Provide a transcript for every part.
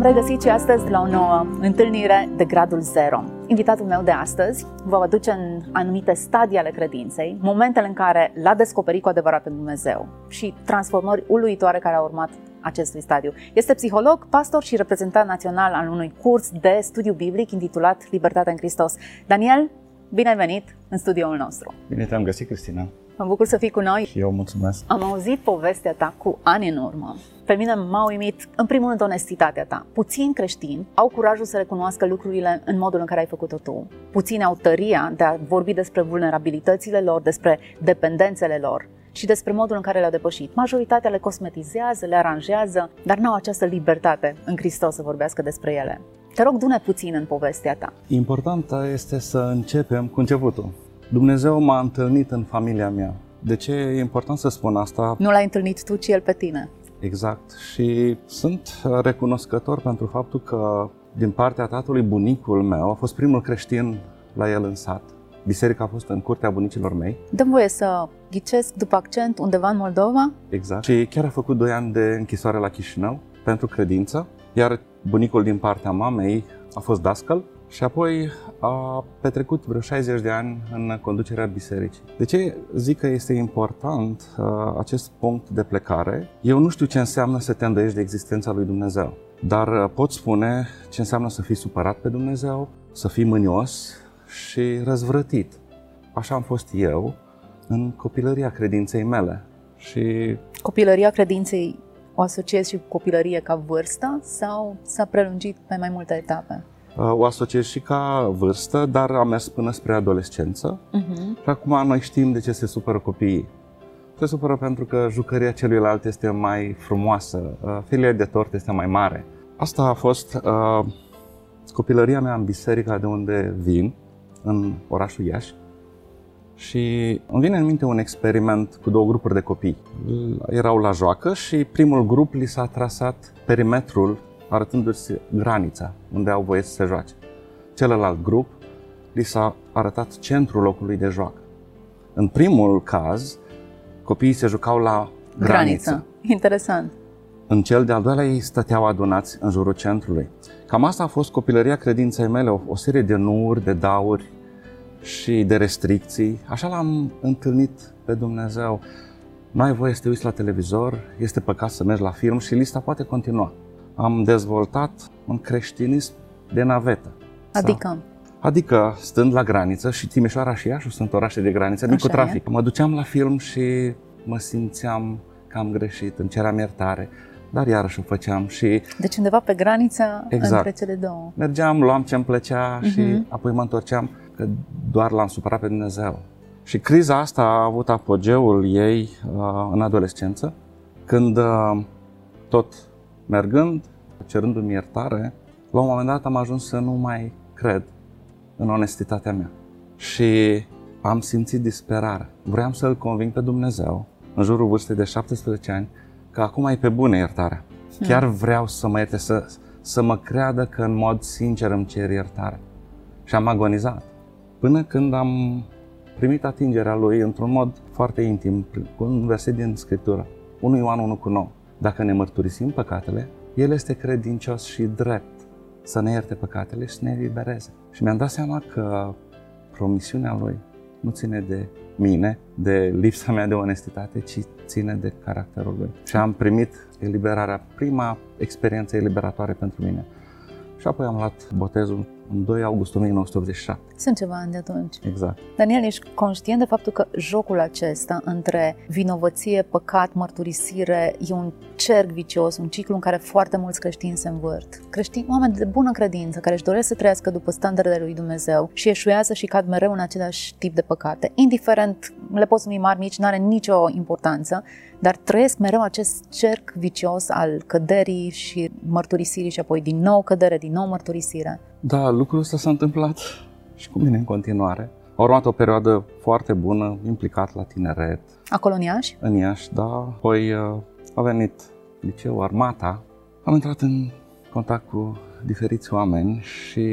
V-am regăsit și astăzi la o nouă întâlnire de gradul 0. Invitatul meu de astăzi vă va duce în anumite stadii ale credinței, momentele în care l-a descoperit cu adevărat pe Dumnezeu și transformări uluitoare care au urmat acestui stadiu. Este psiholog, pastor și reprezentant național al unui curs de studiu biblic intitulat Libertatea în Hristos. Daniel, bine ai venit în studioul nostru! Bine te-am găsit, Cristina! Mă bucur să fii cu noi. Și eu mulțumesc. Am auzit povestea ta cu ani în urmă. Pe mine m-a uimit, în primul rând, onestitatea ta. Puțini creștini au curajul să recunoască lucrurile în modul în care ai făcut-o tu. Puțini au tăria de a vorbi despre vulnerabilitățile lor, despre dependențele lor și despre modul în care le-au depășit. Majoritatea le cosmetizează, le aranjează, dar n-au această libertate în Hristos să vorbească despre ele. Te rog, du-ne puțin în povestea ta. Important este să începem cu începutul. Dumnezeu m-a întâlnit în familia mea. De ce e important să spun asta? Nu l-ai întâlnit tu, ci el pe tine. Exact. Și sunt recunoscător pentru faptul că din partea tatălui bunicul meu a fost primul creștin la el în sat. Biserica a fost în curtea bunicilor mei. Dăm voie să ghicesc după accent undeva în Moldova? Exact. Și chiar a făcut 2 ani de închisoare la Chișinău pentru credință, iar bunicul din partea mamei a fost dascăl și apoi a petrecut vreo 60 de ani în conducerea bisericii. De ce zic că este important uh, acest punct de plecare? Eu nu știu ce înseamnă să te îndoiești de existența lui Dumnezeu, dar uh, pot spune ce înseamnă să fii supărat pe Dumnezeu, să fii mânios și răzvrătit. Așa am fost eu în copilăria credinței mele. Și Copilăria credinței o asociezi și cu copilărie ca vârstă sau s-a prelungit pe mai multe etape? Uh, o asociez și ca vârstă, dar am mers până spre adolescență. Uh-huh. Și acum noi știm de ce se supără copiii. Se supără pentru că jucăria celuilalt este mai frumoasă, uh, filia de tort este mai mare. Asta a fost uh, copilăria mea în biserica de unde vin, în orașul Iași. Și îmi vine în minte un experiment cu două grupuri de copii. Erau la joacă și primul grup li s-a trasat perimetrul arătându-se granița unde au voie să se joace. Celălalt grup li s-a arătat centrul locului de joacă. În primul caz, copiii se jucau la graniță. Graniță. Interesant. În cel de-al doilea ei stăteau adunați în jurul centrului. Cam asta a fost copilăria credinței mele, o, o serie de nuuri, de dauri și de restricții. Așa l-am întâlnit pe Dumnezeu. Nu ai voie să te uiți la televizor, este păcat să mergi la film și lista poate continua. Am dezvoltat un creștinism de navetă. Adică? Adică, stând la graniță, și Timișoara și Iașu sunt orașe de graniță, mic cu Așa e. trafic. Mă duceam la film și mă simțeam că am greșit, îmi ceream iertare, dar iarăși o făceam și Deci undeva pe graniță Exact. între cele două. mergeam, luam ce-mi plăcea și Mhm. apoi mă întorceam că doar l-am supărat pe Dumnezeu. Și criza asta a avut apogeul ei uh, în adolescență, când uh, tot mergând, cerându-mi iertare, la un moment dat am ajuns să nu mai cred în onestitatea mea. Și am simțit disperare. Vreau să-L conving pe Dumnezeu, în jurul vârstei de 17 ani, că acum e pe bune iertarea. Chiar vreau să mă ierte, să, să mă creadă că în mod sincer îmi cer iertare. Și am agonizat. Până când am primit atingerea Lui într-un mod foarte intim, cu un verset din Scriptură. 1 Ioan 1 cu 9. Dacă ne mărturisim păcatele, El este credincios și drept să ne ierte păcatele și să ne elibereze. Și mi-am dat seama că promisiunea Lui nu ține de mine, de lipsa mea de onestitate, ci ține de caracterul Lui. Și am primit eliberarea, prima experiență eliberatoare pentru mine. Și apoi am luat botezul în 2 august 1987. Sunt ceva ani de atunci. Exact. Daniel, ești conștient de faptul că jocul acesta între vinovăție, păcat, mărturisire e un cerc vicios, un ciclu în care foarte mulți creștini se învârt. Creștini, oameni de bună credință, care își doresc să trăiască după standardele lui Dumnezeu și eșuează și cad mereu în același tip de păcate. Indiferent, le poți numi mari, mici, nu are nicio importanță, dar trăiesc mereu acest cerc vicios al căderii și mărturisirii și apoi din nou cădere, din nou mărturisire. Da, lucrul ăsta s-a întâmplat și cu mine în continuare. A urmat o perioadă foarte bună, implicat la tineret. Acolo în Iași? În Iași, da. Apoi uh, a venit liceul Armata. Am intrat în contact cu diferiți oameni și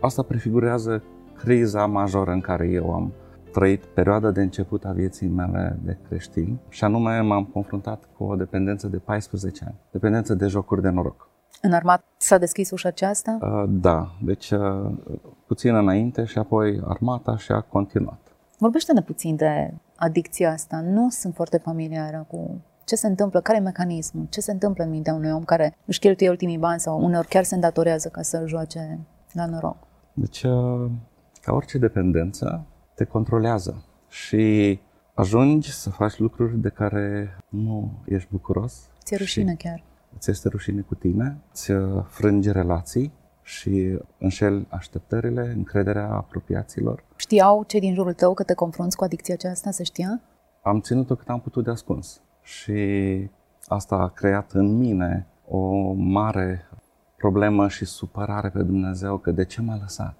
asta prefigurează criza majoră în care eu am trăit perioada de început a vieții mele de creștin și anume m-am confruntat cu o dependență de 14 ani, dependență de jocuri de noroc. În armat s-a deschis ușa aceasta? Uh, da, deci uh, puțin înainte și apoi armata și a continuat. Vorbește-ne puțin de adicția asta. Nu sunt foarte familiară cu ce se întâmplă, care e mecanismul, ce se întâmplă în mintea unui om care își cheltuie ultimii bani sau uneori chiar se îndatorează ca să joace la noroc. Deci, uh, ca orice dependență, te controlează și ajungi să faci lucruri de care nu ești bucuros. Ți-e rușine chiar. Ți este rușine cu tine, ți frânge relații și înșel așteptările, încrederea apropiaților. Știau cei din jurul tău că te confrunți cu adicția aceasta, să știa? Am ținut-o cât am putut de ascuns și asta a creat în mine o mare problemă și supărare pe Dumnezeu că de ce m-a lăsat.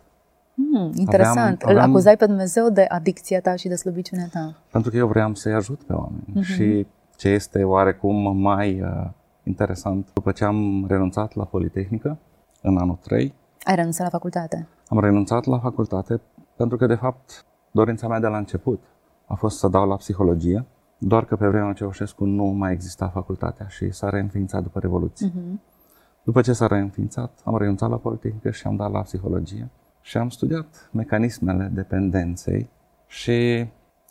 Hmm, interesant. Aveam, aveam... Îl acuzai pe Dumnezeu de adicția ta și de slăbiciunea ta. Pentru că eu vreau să-i ajut pe oameni. Uh-huh. Și ce este oarecum mai uh, interesant, după ce am renunțat la Politehnică în anul 3. Ai renunțat la facultate? Am renunțat la facultate pentru că, de fapt, dorința mea de la început a fost să dau la psihologie, doar că pe vremea Ceaușescu nu mai exista facultatea și s-a reînființat după Revoluție. Uh-huh. După ce s-a reînființat, am renunțat la Politehnică și am dat la psihologie și am studiat mecanismele dependenței și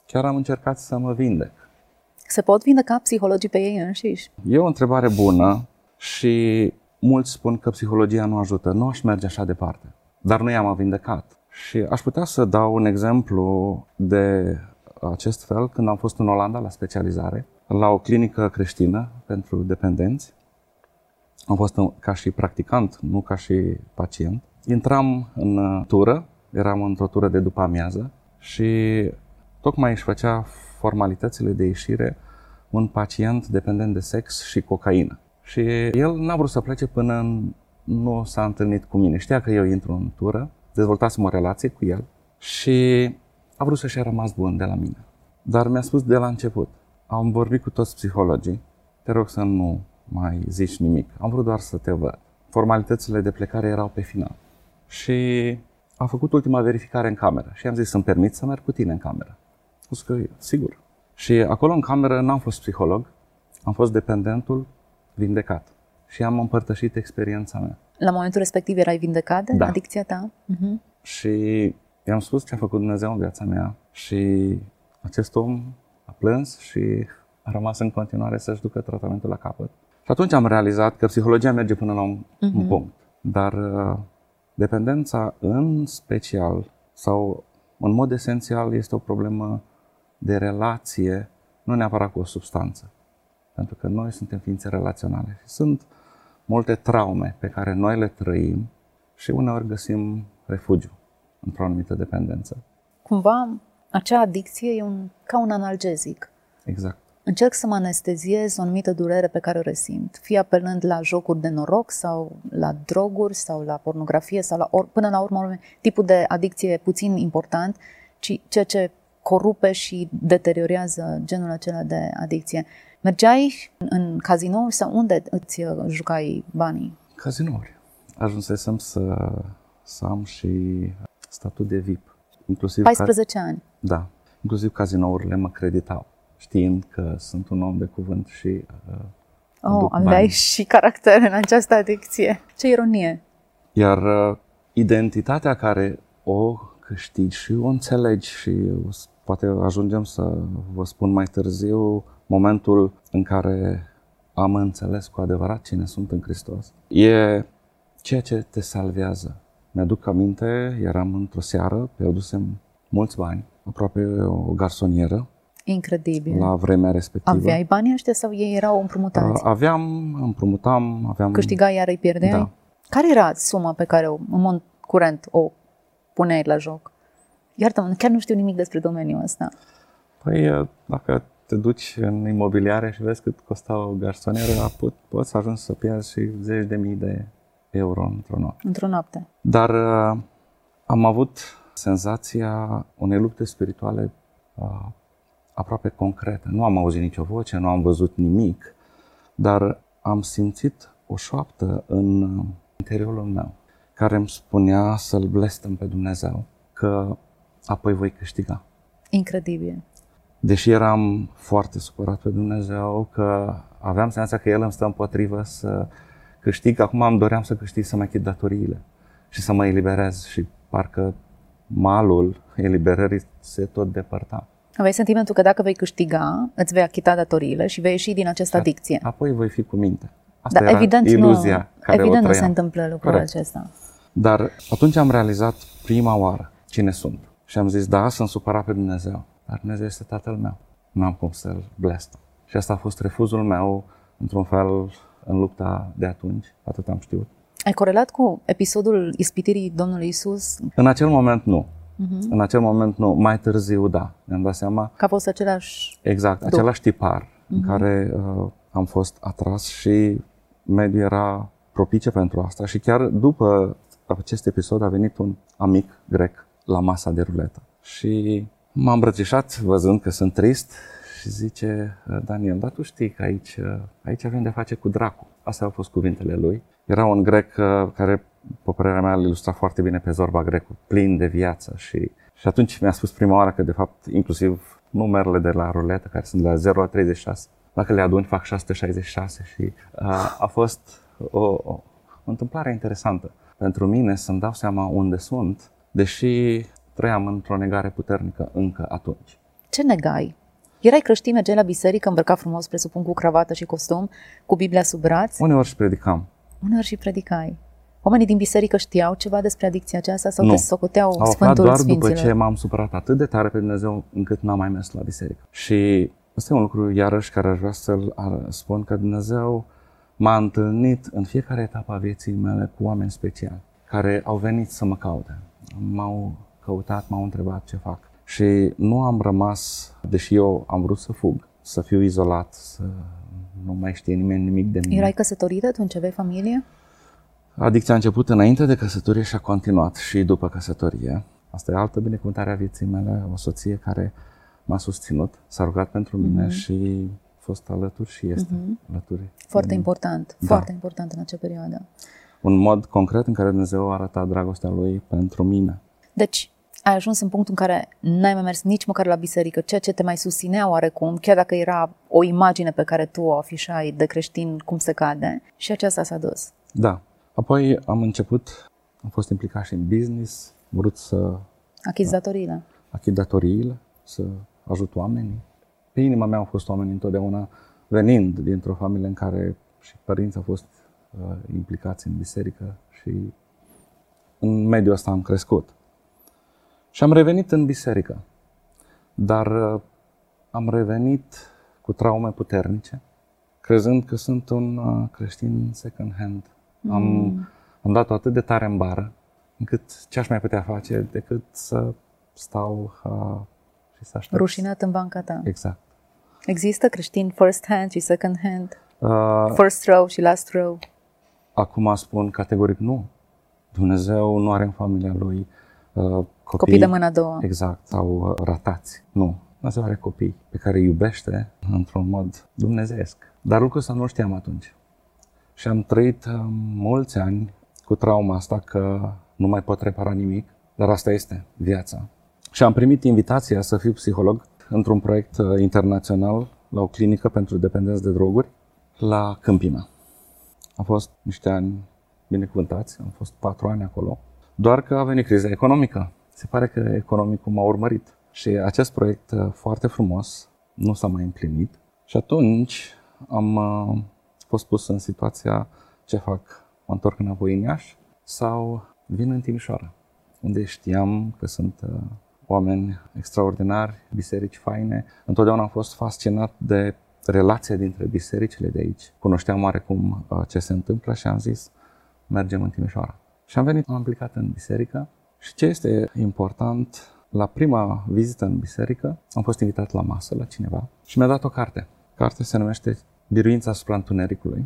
chiar am încercat să mă vindec. Se pot vindeca psihologii pe ei înșiși? E o întrebare bună și mulți spun că psihologia nu ajută. Nu aș merge așa departe. Dar nu i-am vindecat. Și aș putea să dau un exemplu de acest fel când am fost în Olanda la specializare, la o clinică creștină pentru dependenți. Am fost ca și practicant, nu ca și pacient. Intram în uh, tură, eram într-o tură de după amiază și tocmai își făcea formalitățile de ieșire un pacient dependent de sex și cocaină. Și el n-a vrut să plece până nu s-a întâlnit cu mine. Știa că eu intru în tură, dezvoltasem o relație cu el și a vrut să-și rămas bun de la mine. Dar mi-a spus de la început, am vorbit cu toți psihologii, te rog să nu mai zici nimic, am vrut doar să te văd. Formalitățile de plecare erau pe final și a făcut ultima verificare în cameră și am zis să-mi permit să merg cu tine în cameră. A spus că sigur. Și acolo în cameră n-am fost psiholog, am fost dependentul vindecat și am împărtășit experiența mea. La momentul respectiv erai vindecat de da. adicția ta? Uh-huh. Și i-am spus ce a făcut Dumnezeu în viața mea și acest om a plâns și a rămas în continuare să-și ducă tratamentul la capăt. Și atunci am realizat că psihologia merge până la un, uh-huh. un mhm. punct. Dar uh, Dependența în special sau în mod esențial este o problemă de relație, nu neapărat cu o substanță. Pentru că noi suntem ființe relaționale și sunt multe traume pe care noi le trăim și uneori găsim refugiu într-o anumită dependență. Cumva, acea adicție e un, ca un analgezic. Exact încerc să mă anesteziez o anumită durere pe care o resimt, fie apelând la jocuri de noroc sau la droguri sau la pornografie sau la or, până la urmă tipul de adicție puțin important, ci ceea ce corupe și deteriorează genul acela de adicție. Mergeai în cazinouri sau unde îți uh, jucai banii? Cazinouri. Ajunsesem să, să am și statut de VIP. Inclusiv 14 ca... ani. Da. Inclusiv cazinourile mă creditau știind că sunt un om de cuvânt și uh, Oh, aveai bani. și caracter în această adicție. Ce ironie! Iar uh, identitatea care o câștigi și o înțelegi și poate ajungem să vă spun mai târziu momentul în care am înțeles cu adevărat cine sunt în Hristos, e ceea ce te salvează. Mi-aduc aminte, eram într-o seară, pierdusem mulți bani, aproape o garsonieră, Incredibil. La vremea respectivă. Aveai banii ăștia sau ei erau împrumutați? Aveam, împrumutam, aveam... Câștigai, iar îi pierdeai? Da. Care era suma pe care în mod curent o puneai la joc? Iartă-mă, chiar nu știu nimic despre domeniul ăsta. Păi, dacă te duci în imobiliare și vezi cât costa o garsonieră, pot, poți să ajungi să pierzi și zeci de mii de euro într-o noapte. Într-o noapte. Dar am avut senzația unei lupte spirituale uh, aproape concrete. Nu am auzit nicio voce, nu am văzut nimic, dar am simțit o șoaptă în interiorul meu care îmi spunea să-L blestem pe Dumnezeu, că apoi voi câștiga. Incredibil. Deși eram foarte supărat pe Dumnezeu, că aveam senzația că El îmi stă împotrivă să câștig, acum am doream să câștig să mă achit datoriile și să mă eliberez și parcă malul eliberării se tot depărta. Aveai sentimentul că dacă vei câștiga, îți vei achita datoriile și vei ieși din această adicție. Apoi voi fi cu minte. Asta Dar era evident, iluzia nu, care evident o nu se trăiam. întâmplă lucrul Corect. acesta. Dar atunci am realizat prima oară cine sunt. Și am zis, da, sunt supărat pe Dumnezeu, dar Dumnezeu este Tatăl meu. Nu am cum să-L blestem. Și asta a fost refuzul meu, într-un fel, în lupta de atunci, atât am știut. Ai corelat cu episodul ispitirii Domnului Isus În acel moment nu. Mhm. În acel moment nu. Mai târziu, da. Mi-am dat seama că a fost același... exact, Duh. același tipar în Mhm. care uh, am fost atras și mediul era propice pentru asta și chiar după acest episod a venit un amic grec la masa de ruletă și m-a îmbrățișat văzând că sunt trist și zice, Daniel, dar tu știi că aici, aici avem de face cu dracu. Astea au fost cuvintele lui. Era un grec uh, care, pe părerea mea, îl ilustra foarte bine pe zorba grecul, plin de viață și, și atunci mi-a spus prima oară că, de fapt, inclusiv numerele de la ruletă, care sunt de la 0 la 36, dacă le aduni, fac 666 și uh, a fost o, o, o întâmplare interesantă pentru mine să-mi dau seama unde sunt, deși trăiam într-o negare puternică încă atunci. Ce negai? Erai creștin, mergeai la biserică, îmbrăcat frumos, presupun, cu cravată și costum, cu Biblia sub braț, Uneori și predicam. uneori și predicai. Oamenii din biserică știau ceva despre adicția aceasta sau Nu. te socoteau Au aflat Sfântul doar Sfinților? după ce m-am supărat atât de tare pe Dumnezeu încât n-am mai mers la biserică. Și ăsta e un lucru, iarăși, care aș vrea să-l ar- spun că Dumnezeu m-a întâlnit în fiecare etapă a vieții mele cu oameni speciali care au venit să mă caute. M-au căutat, m-au întrebat ce fac. Și nu am rămas, deși eu am vrut să fug, să fiu izolat, să nu mai știe nimeni nimic de mine. Erai căsătorit atunci? Aveai familie? Adicția a început înainte de căsătorie și a continuat și după căsătorie. Asta e altă binecuvântare a vieții mele, o soție care m-a susținut, s-a rugat pentru mine și a fost alături și este alături. Foarte de mine. important, Da. foarte important în acea perioadă. Un mod concret în care Dumnezeu a arătat dragostea Lui pentru mine. Deci, ai ajuns în punctul în care n-ai mai mers nici măcar la biserică, ceea ce te mai susținea oarecum, chiar dacă era o imagine pe care tu o afișai de creștin cum se cade, și aceasta s-a dus. Da. Apoi am început, am fost implicat și în business, am vrut să Achizi datoriile. achit datoriile, să ajut oamenii. Pe inima mea au fost oameni întotdeauna venind dintr-o familie în care și părinții au fost uh, implicați în biserică și în mediul ăsta am crescut. Și am revenit în biserică, dar uh, am revenit cu traume puternice, crezând că sunt un uh, creștin second hand. Am, am dat-o atât de tare în bară, încât ce aș mai putea face decât să stau uh, și să aștept. Rușinat în banca ta. Exact. Există creștin first hand și second hand? Uh, First row și last row? acum spun categoric nu. Dumnezeu nu are în familia lui uh, copii, Copii de mâna a doua. Exact, sau uh, ratați. Nu. Dumnezeu are copii pe care îi iubește într-un mod dumnezeesc. Dar lucrul ăsta nu știam atunci. Și am trăit uh, mulți ani cu trauma asta că nu mai pot repara nimic, dar asta este viața. Și am primit invitația să fiu psiholog într-un proiect uh, internațional la o clinică pentru dependenți de droguri la Câmpina. A fost niște ani binecuvântați, am fost patru ani acolo, doar că a venit criza economică. Se pare că economicul m-a urmărit. Și acest proiect uh, foarte frumos nu s-a mai împlinit. Și atunci am uh, fost pus în situația ce fac, mă întorc înapoi în Iași sau vin în Timișoara, unde știam că sunt uh, oameni extraordinari, biserici faine. Întotdeauna am fost fascinat de relația dintre bisericile de aici. Cunoșteam oarecum uh, ce se întâmplă și am zis, mergem în Timișoara. Și am venit, am implicat în biserică și ce este important, la prima vizită în biserică am fost invitat la masă la cineva și mi-a dat o carte. Cartea se numește Biruința asupra întunericului,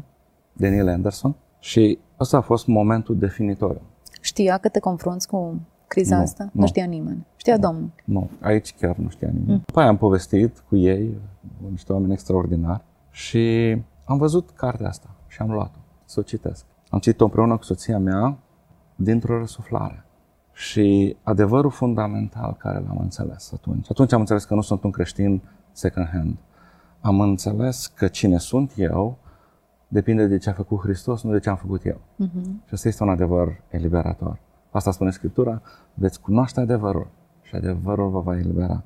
de Neil Anderson și ăsta a fost momentul definitoriu. Știa că te confrunți cu criza Nu, asta? Nu nu. știa nimeni. Știa Domnul. Nu, aici chiar nu știa nimeni. Mm. După aia am povestit cu ei, niște oameni extraordinari și am văzut cartea asta și am luat-o să o citesc. Am citit-o împreună cu soția mea dintr-o răsuflare. Și adevărul fundamental care l-am înțeles atunci, atunci am înțeles că nu sunt un creștin second hand. Am înțeles că cine sunt eu depinde de ce a făcut Hristos, nu de ce am făcut eu. Mhm. Și asta este un adevăr eliberator. Asta spune Scriptura, veți cunoaște adevărul și adevărul vă va elibera.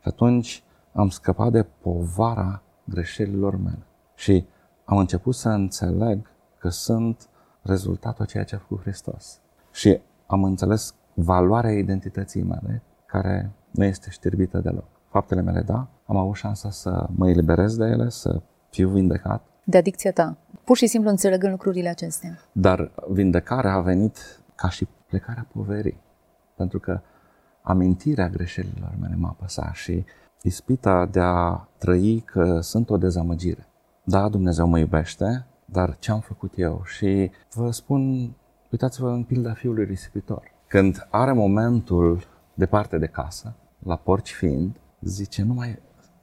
Și atunci am scăpat de povara greșelilor mele. Și am început să înțeleg că sunt rezultatul a ceea ce a făcut Hristos. Și am înțeles valoarea identității mele, care nu este știrbită deloc. Faptele mele, da, am avut șansa să mă eliberez de ele, să fiu vindecat, De adicția ta. Pur și simplu înțelegând lucrurile acestea. dar vindecarea a venit ca și plecarea poverii. Pentru că amintirea greșelilor mele m-a apăsat și ispita de a trăi că sunt o dezamăgire. Da, Dumnezeu mă iubește, dar ce am făcut eu? Și vă spun, uitați-vă în pilda fiului risipitor. Când are momentul departe de casă, la porci fiind, zice, nu mai,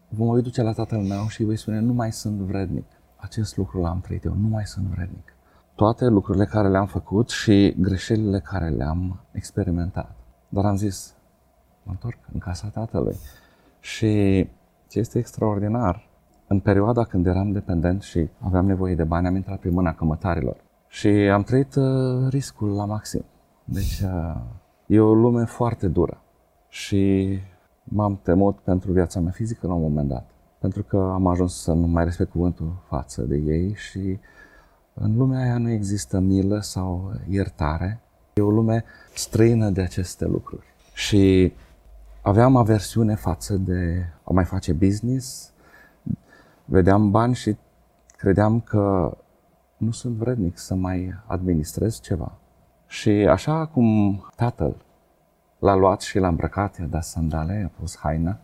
vă voi duce la tatăl meu și îi voi spune, nu mai sunt vrednic. Acest lucru l-am trăit eu, nu mai sunt vrednic. Toate lucrurile care le-am făcut și greșelile care le-am experimentat. Dar am zis, mă întorc în casa tatălui. Și ce este extraordinar, în perioada când eram dependent și aveam nevoie de bani, am intrat pe mâna cămătarilor. Și am trăit uh, riscul la maxim. Deci uh, e o lume foarte dură. Și m-am temut pentru viața mea fizică la un moment dat. Pentru că am ajuns să nu mai respect cuvântul față de ei și în lumea aia nu există milă sau iertare. E o lume străină de aceste lucruri. Și aveam aversiune față de a mai face business, vedeam bani și credeam că nu sunt vrednic să mai administrez ceva. Și așa cum tatăl l-a luat și l-a îmbrăcat, i-a dat sandale, i-a pus haină,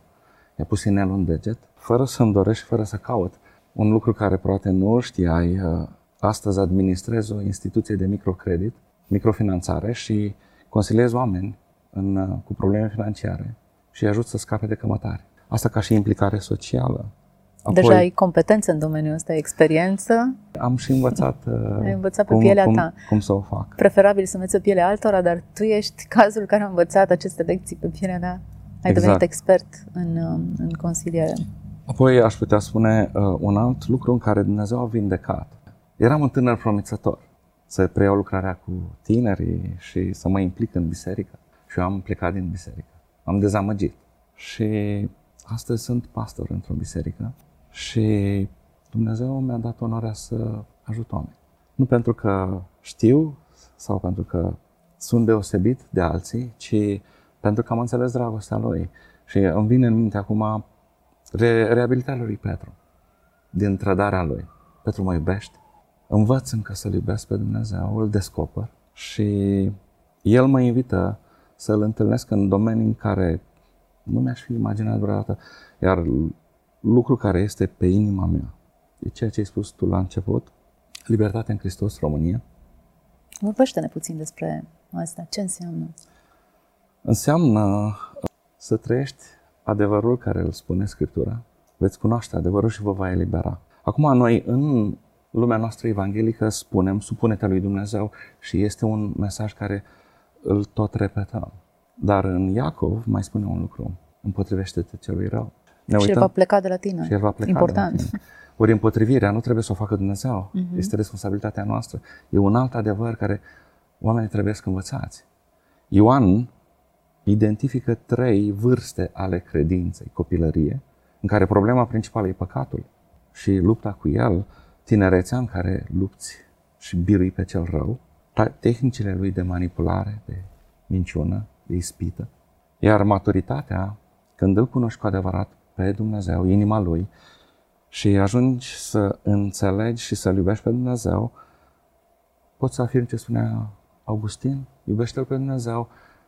i-a pus inelul în deget, fără să-mi doresc și fără să caut. Un lucru care poate nu știai, uh, astăzi administrez o instituție de microcredit, microfinanțare și consiliez oameni în, uh, cu probleme financiare și îi ajut să scape de cămătare. Asta ca și implicare socială. Deja ai competență în domeniul ăsta, experiență, am și învățat, uh, Ai învățat pe cum, pielea cum, ta. cum să o fac. preferabil să înveți pe pielea altora, dar tu ești cazul care a învățat aceste lecții pe pielea ta. Ai Exact. devenit expert în, um, în consiliere. Apoi aș putea spune uh, un alt lucru în care Dumnezeu a vindecat. Eram un tânăr promițător să preiau lucrarea cu tinerii și să mă implic în biserică. Și eu am plecat din biserică. Am dezamăgit. Și astăzi sunt pastor într-o biserică și Dumnezeu mi-a dat onoarea să ajut oameni. Nu pentru că știu sau pentru că sunt deosebit de alții, ci pentru că am înțeles dragostea Lui. Și îmi vine în minte acum re- reabilitarea lui Petru, din trădarea lui. Petru mă iubește, învăț încă să-L iubesc pe Dumnezeu, îl descoper și El mă invită să-L întâlnesc în domenii în care nu mi-aș fi imaginat vreodată. Iar lucru care este pe inima mea e ceea ce ai spus tu la început, libertate în Hristos, România, Vorbește-ne puțin despre asta. Ce înseamnă? înseamnă să trăiești adevărul care îl spune Scriptura, veți cunoaște adevărul și vă va elibera. Acum noi în lumea noastră evanghelică spunem supune-te lui Dumnezeu și este un mesaj care îl tot repetăm. Dar în Iacov mai spune un lucru, împotrivește-te celui rău. Ne și el va pleca de la tine. și el va pleca Important. de la tine. Ori împotrivirea nu trebuie să o facă Dumnezeu. Uh-huh. Este responsabilitatea noastră. E un alt adevăr care oamenii trebuie să învățați. Ioan identifică trei vârste ale credinței, copilărie, în care problema principală e păcatul și lupta cu el, tinerețea în care lupți și birui pe cel rău, ta- tehnicile lui de manipulare, de minciună, de ispită, iar maturitatea, când îl cunoști cu adevărat pe Dumnezeu, inima lui, și ajungi să înțelegi și să-L iubești pe Dumnezeu, poți să afirmi ce spunea Augustin, iubește-L pe Dumnezeu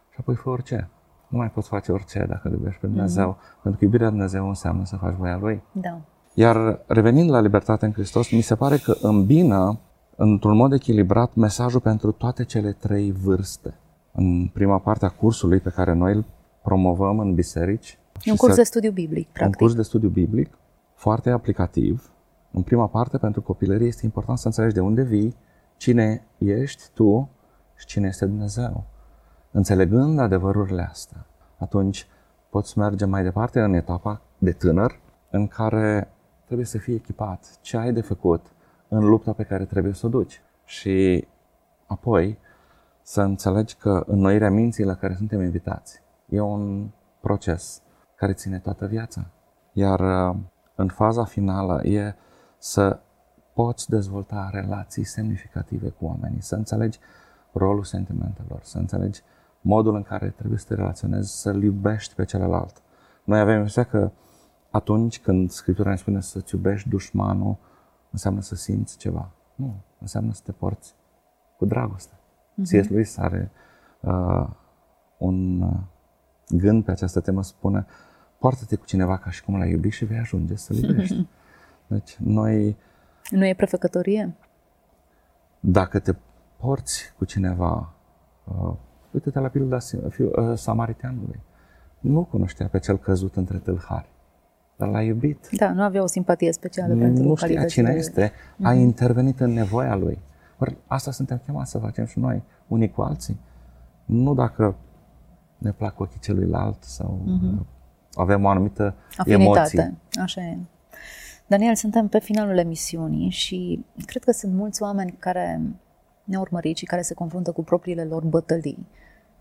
și apoi fă orice. Nu mai poți face orice dacă îl iubești pe Dumnezeu, mm-hmm. pentru că iubirea Dumnezeu înseamnă să faci voia Lui. Da. Iar revenind la libertate în Hristos, mi se pare că îmbină într-un mod echilibrat mesajul pentru toate cele trei vârste. în prima parte a cursului pe care noi îl promovăm în biserici. E un curs de studiu biblic, practic. Un curs de studiu biblic foarte aplicativ. În prima parte, pentru copilărie, este important să înțelegi de unde vii, cine ești tu și cine este Dumnezeu. Înțelegând adevărurile astea, atunci poți merge mai departe în etapa de tânăr, în care trebuie să fii echipat. Ce ai de făcut în lupta pe care trebuie să o duci? Și apoi să înțelegi că înnoirea minții la care suntem invitați e un proces care ține toată viața. Iar uh, în faza finală e să poți dezvolta relații semnificative cu oamenii, să înțelegi rolul sentimentelor, să înțelegi modul în care trebuie să te relaționezi, să-l iubești pe celălalt. Noi avem impresia că atunci când Scriptura ne spune să-ți iubești dușmanul, înseamnă să simți ceva. Nu, înseamnă să te porți cu dragoste. Uh-huh. C.S. Lewis are uh, un uh, gând pe această temă, spune poartă-te cu cineva ca și cum l-ai iubit și vei ajunge să-l iubești. Deci noi... Nu e prefăcătorie? Dacă te porți cu cineva, uh, uite-te la pilda uh, samariteanului. Nu cunoștea pe cel căzut între tâlhari, dar l-a iubit. Da, nu avea o simpatie specială pentru Nu știa cine este, a mhm. intervenit în nevoia lui. Or, asta suntem chemați să facem și noi, unii cu alții. Nu dacă ne plac ochii celuilalt sau uh-huh. Avem o anumită Afinitate. emoție. Așa e. Daniel, suntem pe finalul emisiunii și cred că sunt mulți oameni care ne urmărit și care se confruntă cu propriile lor bătălii.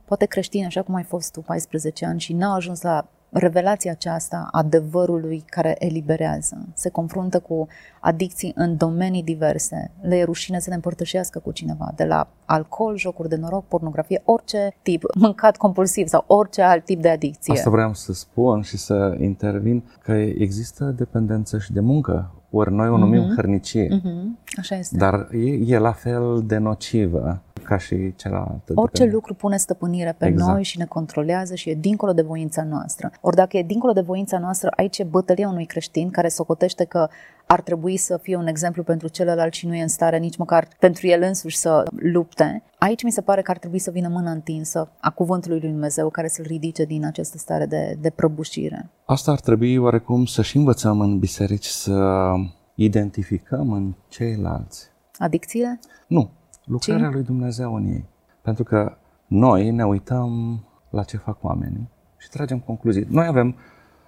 Poate creștini, așa cum ai fost tu 14 ani și n-au ajuns la revelația aceasta adevărului care eliberează. Se confruntă cu adicții în domenii diverse. Le e rușine să ne împărtășească cu cineva, de la alcool, jocuri de noroc, pornografie, orice tip, mâncat compulsiv sau orice alt tip de adicție. Asta vreau să spun și să intervin că există dependență și de muncă. Ori noi o numim uh-huh. hărnicie. Uh-huh. Așa este. Dar e, e la fel de nocivă ca și celălalt. Orice lucru pune stăpânire pe exact. noi și ne controlează și e dincolo de voința noastră. Ori dacă e dincolo de voința noastră, aici e bătălia unui creștin care socotește că ar trebui să fie un exemplu pentru celălalt și nu e în stare nici măcar pentru el însuși să lupte. Aici mi se pare că ar trebui să vină mâna întinsă a cuvântului lui Dumnezeu care să-l ridice din această stare de, de prăbușire. Asta ar trebui oarecum să și învățăm în biserici să identificăm în ceilalți. Adicțiile? Nu, lucrarea Ci? lui Dumnezeu în ei. Pentru că noi ne uităm la ce fac oamenii și tragem concluzii. Noi avem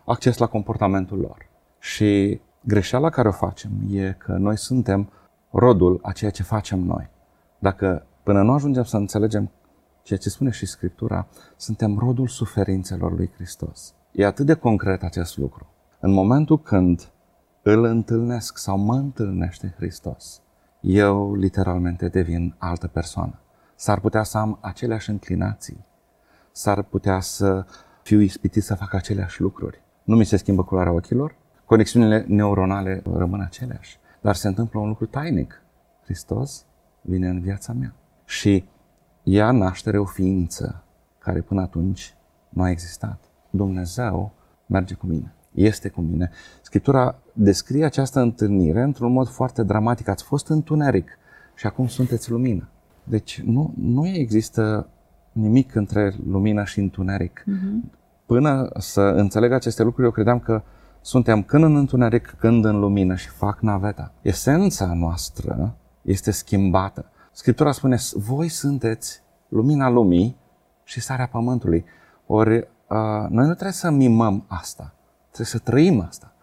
acces la comportamentul lor. Și greșeala care o facem e că noi suntem rodul a ceea ce facem noi. Dacă până nu ajungem să înțelegem ceea ce spune și Scriptura, suntem rodul suferințelor lui Hristos. E atât de concret acest lucru. În momentul când îl întâlnesc sau mă întâlnește Hristos, eu literalmente devin altă persoană. S-ar putea să am aceleași înclinații, s-ar putea să fiu ispitit să fac aceleași lucruri. Nu mi se schimbă culoarea ochilor, conexiunile neuronale rămân aceleași, dar se întâmplă un lucru tainic. Hristos vine în viața mea și ia naștere o ființă care până atunci nu a existat. Dumnezeu merge cu mine este cu mine. Scriptura descrie această întâlnire într-un mod foarte dramatic. Ați fost întuneric și acum sunteți lumină. Deci nu, nu există nimic între lumină și întuneric. Uh-huh. Până să înțeleg aceste lucruri, eu credeam că suntem când în întuneric, când în lumină și fac naveta. Esența noastră este schimbată. Scriptura spune, voi sunteți lumina lumii și sarea pământului. Ori uh, noi nu trebuie să mimăm asta. Trebuie să trăim asta.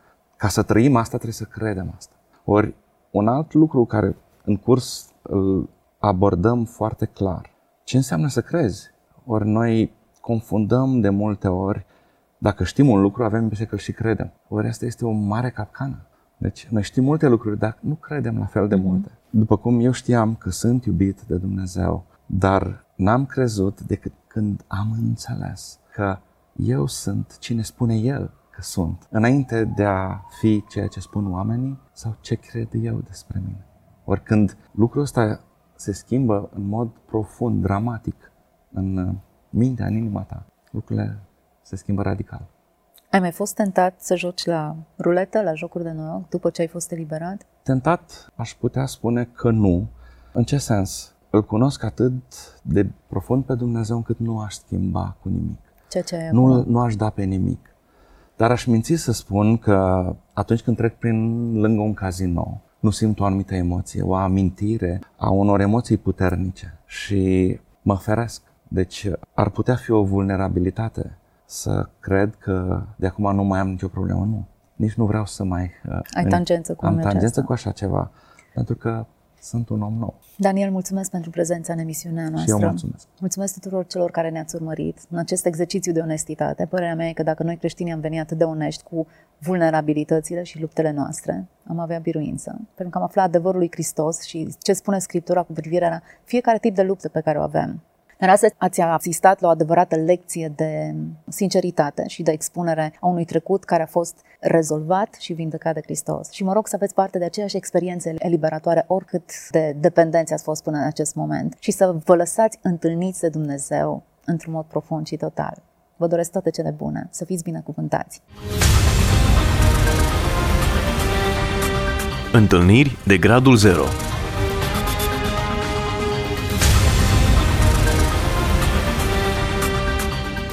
Ca să trăim asta, trebuie să credem asta. Ori, un alt lucru care în curs îl abordăm foarte clar. Ce înseamnă să crezi? Ori noi confundăm de multe ori, dacă știm un lucru, avem impresia că și credem. Ori asta este o mare capcană. Deci, noi știm multe lucruri, dar nu credem la fel de mm-hmm. multe. După cum eu știam că sunt iubit de Dumnezeu, dar n-am crezut decât când am înțeles că eu sunt cine spune El că sunt, înainte de a fi ceea ce spun oamenii sau ce cred eu despre mine. Ori când lucrul ăsta se schimbă în mod profund, dramatic, în mintea, în inima ta, lucrurile se schimbă radical. Ai mai fost tentat să joci la ruletă, la jocuri de noroc, după ce ai fost eliberat? Tentat, aș putea spune că nu. În ce sens? îl cunosc atât de profund pe Dumnezeu încât nu aș schimba cu nimic. Ceea ce ai Nu, acum. nu aș da pe nimic. Dar aș minți să spun că atunci când trec prin lângă un casino, nu simt o anumită emoție, o amintire a unor emoții puternice și mă feresc. Deci ar putea fi o vulnerabilitate să cred că de acum nu mai am nicio problemă. Nu. Nici nu vreau să mai uh, Ai tangență cu am oamenii tangență aceasta. cu așa ceva, pentru că sunt un om nou. Daniel, mulțumesc pentru prezența în emisiunea Și noastră. eu mulțumesc. Mulțumesc tuturor celor care ne-ați urmărit în acest exercițiu de onestitate. Părerea mea e că dacă noi creștinii am venit atât de onești cu vulnerabilitățile și luptele noastre, am avea biruință. Pentru că am aflat adevărul lui Hristos și ce spune Scriptura cu privire la fiecare tip de luptă pe care o avem. Dar astăzi ați asistat la o adevărată lecție de sinceritate și de expunere a unui trecut care a fost rezolvat și vindecat de Hristos. Și mă rog să aveți parte de aceeași experiențe eliberatoare oricât de dependenți ați fost până în acest moment și să vă lăsați întâlniți de Dumnezeu într-un mod profund și total. Vă doresc toate cele bune, să fiți binecuvântați! Întâlniri de gradul 0